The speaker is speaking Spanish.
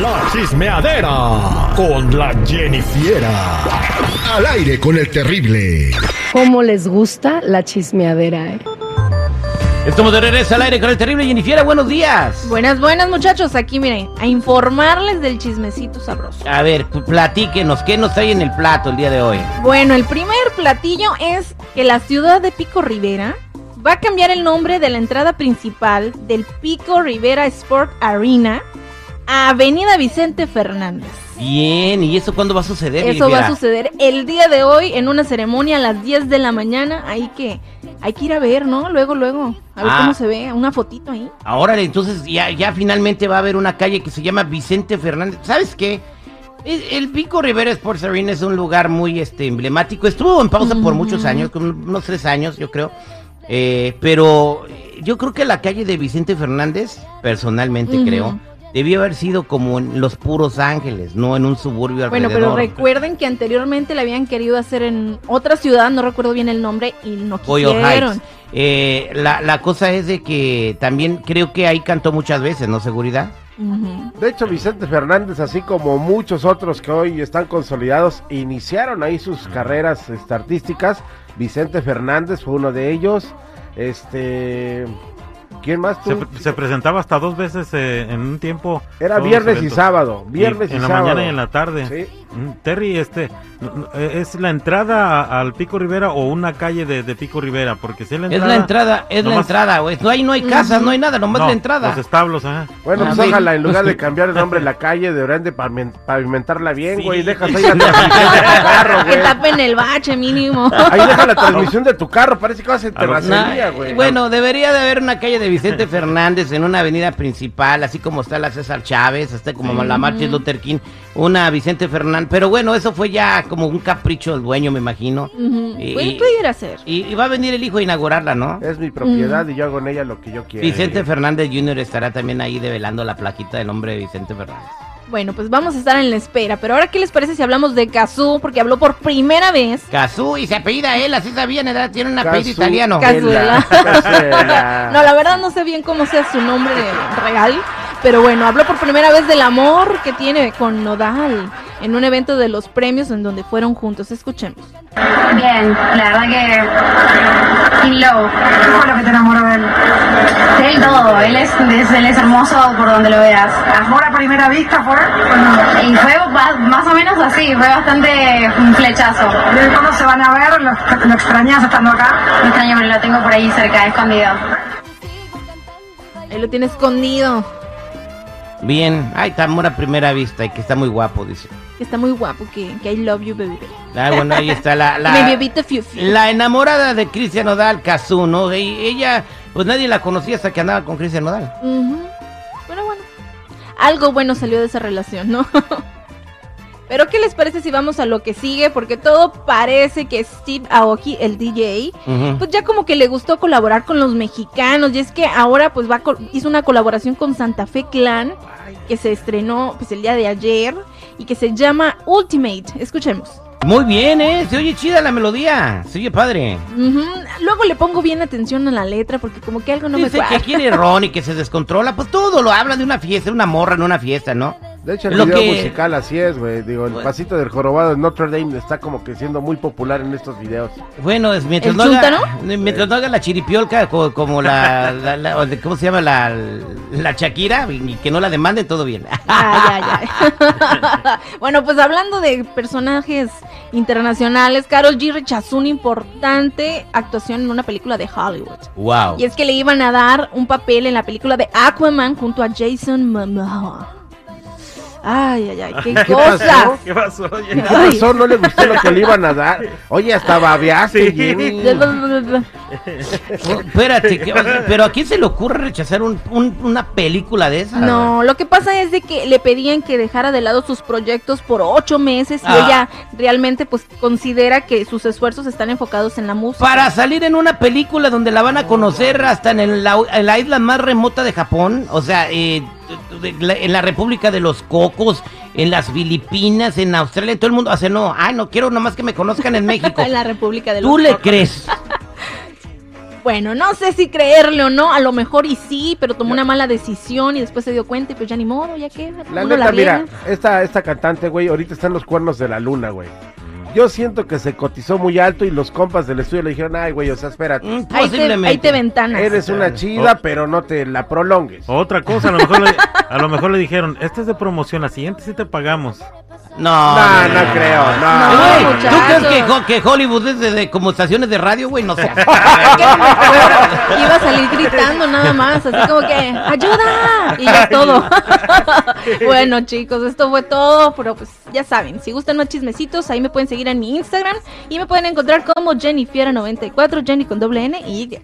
La chismeadera con la Jennifiera. Al aire con el terrible. ¿Cómo les gusta la chismeadera, eh? Estamos de regreso al aire con el terrible Jennifiera. Buenos días. Buenas, buenas muchachos, aquí miren, a informarles del chismecito sabroso. A ver, pl- platíquenos, ¿qué nos trae en el plato el día de hoy? Bueno, el primer platillo es que la ciudad de Pico Rivera va a cambiar el nombre de la entrada principal del Pico Rivera Sport Arena Avenida Vicente Fernández. Bien, ¿y eso cuándo va a suceder? Eso va a suceder el día de hoy en una ceremonia a las 10 de la mañana. Hay que, hay que ir a ver, ¿no? Luego, luego, a ver Ah. cómo se ve, una fotito ahí. Ahora, entonces, ya, ya finalmente va a haber una calle que se llama Vicente Fernández. ¿Sabes qué? El, Pico Rivera Sports Arena es un lugar muy este, emblemático. Estuvo en pausa por muchos años, unos tres años, yo creo. Eh, pero yo creo que la calle de Vicente Fernández, personalmente creo, debió haber sido como en Los Puros Ángeles, no en un suburbio Bueno, alrededor. pero recuerden que anteriormente la habían querido hacer en otra ciudad, no recuerdo bien el nombre, y no quisieron. Eh, la, la cosa es de que también creo que ahí cantó muchas veces, ¿no? Seguridad. De hecho, Vicente Fernández, así como muchos otros que hoy están consolidados, iniciaron ahí sus carreras este, artísticas. Vicente Fernández fue uno de ellos. Este, ¿quién más? Se, tú? se presentaba hasta dos veces eh, en un tiempo. Era viernes y sábado. Viernes y, en la mañana y en la tarde. Sí. Mm, Terry, este, eh, ¿es la entrada al Pico Rivera o una calle de, de Pico Rivera? Porque si es la Es entrada. la entrada, es la entrada, güey. No hay, no hay casas, no hay nada, nomás no, la entrada. Los establos, ajá. Bueno, Ah, pues sí. ojalá, en lugar de cambiar el nombre de la calle, deberían de pavimen- pavimentarla bien, Sí. güey. Dejas ahí la transmisión de tu carro, Que güey. tapen el bache mínimo. Ahí deja la transmisión de tu carro, parece que vas en terracería, güey. bueno, debería de haber una calle de Vicente Fernández en una avenida principal, así como está la César Chávez, hasta como la Martin Luther King, una Vicente Fernández. Pero bueno, eso fue ya como un capricho del dueño, me imagino. Y- Pues, pudiera ser. Y, y va a venir el hijo a inaugurarla, ¿no? Es mi propiedad y yo hago en ella lo que yo quiero. Vicente Fernández Jr. estará también ahí develando la plaquita del nombre de Vicente Fernández. Bueno, pues vamos a estar en la espera. Pero ahora, ¿qué les parece si hablamos de Kazoo? Porque habló por primera vez. Cazú, y se apellida él, así sabían, ¿verdad? Tiene un apellido italiano. Cazuela. Cazuela. No, la verdad no sé bien cómo sea su nombre real. Pero bueno, habló por primera vez del amor que tiene con Nodal en un evento de los premios en donde fueron juntos. Escuchemos. Bien, la verdad que in love. ¿Qué fue lo que te enamoró de él? De él todo, él es, es- él es hermoso por donde lo veas. ¿Amor a primera vista fue? Y fue más o menos así, fue bastante un flechazo. ¿Y cuándo se van a ver? ¿Lo, lo extrañas estando acá? Me extraño, pero lo tengo por ahí cerca, escondido. Él lo tiene escondido. Bien, ay, está amor a primera vista y que está muy guapo, dice. Que está muy guapo, que, que I love you, baby. Ah, bueno, ahí está la, la, Mi bebito fiu fiu. la enamorada de Cristian Nodal, Cazú, ¿no? Y ella, pues nadie la conocía hasta que andaba con Cristian Nodal. Ujú. Pero bueno, algo bueno salió de esa relación, ¿no? Pero ¿qué les parece si vamos a lo que sigue? Porque todo parece que Steve Aoki, el DJ, pues ya como que le gustó colaborar con los mexicanos. Y es que ahora pues va hizo una colaboración con Santa Fe Clan que se estrenó pues el día de ayer y que se llama Ultimate. Escuchemos. Muy bien, ¿eh? Se oye chida la melodía, se oye padre. Luego le pongo bien atención a la letra porque como que algo no me Dice cuadra. que quiere Ron y que se descontrola, pues todo lo habla de una fiesta, una morra en una fiesta, ¿no? De hecho, el Lo video que- musical así es, güey. Digo, el Bueno. pasito del jorobado de Notre Dame está como que siendo muy popular en estos videos. Bueno, es mientras ¿El no haga, chúntaro? mientras no haga la chiripiolca co- como la, ¿cómo se llama? La, la Shakira y que no la demande, todo bien. Ay, ay, ay. bueno, pues hablando de personajes internacionales, Carol G rechazó una importante actuación en una película de Hollywood. wow. Y es que le iban a dar un papel en la película de Aquaman junto a Jason Momoa. Ay, ay, ay, qué, ¿Qué cosas. pasó? ¿Qué pasó? ¿Qué pasó? ¿No le gustó lo que le iban a dar? Oye, hasta babeaste, Sí. Oh, espérate, ¿qué- pero ¿a quién se le ocurre rechazar un- un- una película de esa? No, lo que pasa es de que le pedían que dejara de lado sus proyectos por ocho meses y Ah. ella realmente pues considera que sus esfuerzos están enfocados en la música. Para salir en una película donde la van a conocer hasta en, el- la, en la isla más remota de Japón, o sea, eh, en la República de los Cocos, en las Filipinas, en Australia, en todo el mundo. Sea, no, ay, no quiero nomás que me conozcan en México. en la República de los ¿Tú le Cocos. crees? Bueno, no sé si creerle o no, a lo mejor y sí, pero tomó una mala decisión y después se dio cuenta y pues ya ni modo, ya que La uno neta, mira, esta, esta cantante, güey, ahorita está en los cuernos de la luna, güey. Yo siento que se cotizó muy alto y los compas del estudio le dijeron, ay, güey, o sea, espérate. Mm, Ahí te, ahí te ventanas. Eres una chida, pero no te la prolongues. Otra cosa, a lo mejor le, a lo mejor le dijeron, este es de promoción, la siguiente sí te pagamos. No, No, no creo, no. No, Güey, ¿Tú crees que, Ho- que Hollywood es de, de- como estaciones de radio, güey? No sé. Iba a salir gritando nada más, así como que ¡ayuda! Y ya todo. bueno, chicos, esto fue todo, pero pues ya saben, si gustan más chismecitos, ahí me pueden seguir en mi Instagram y me pueden encontrar como Jennifiera94, Jenny con doble N y Y.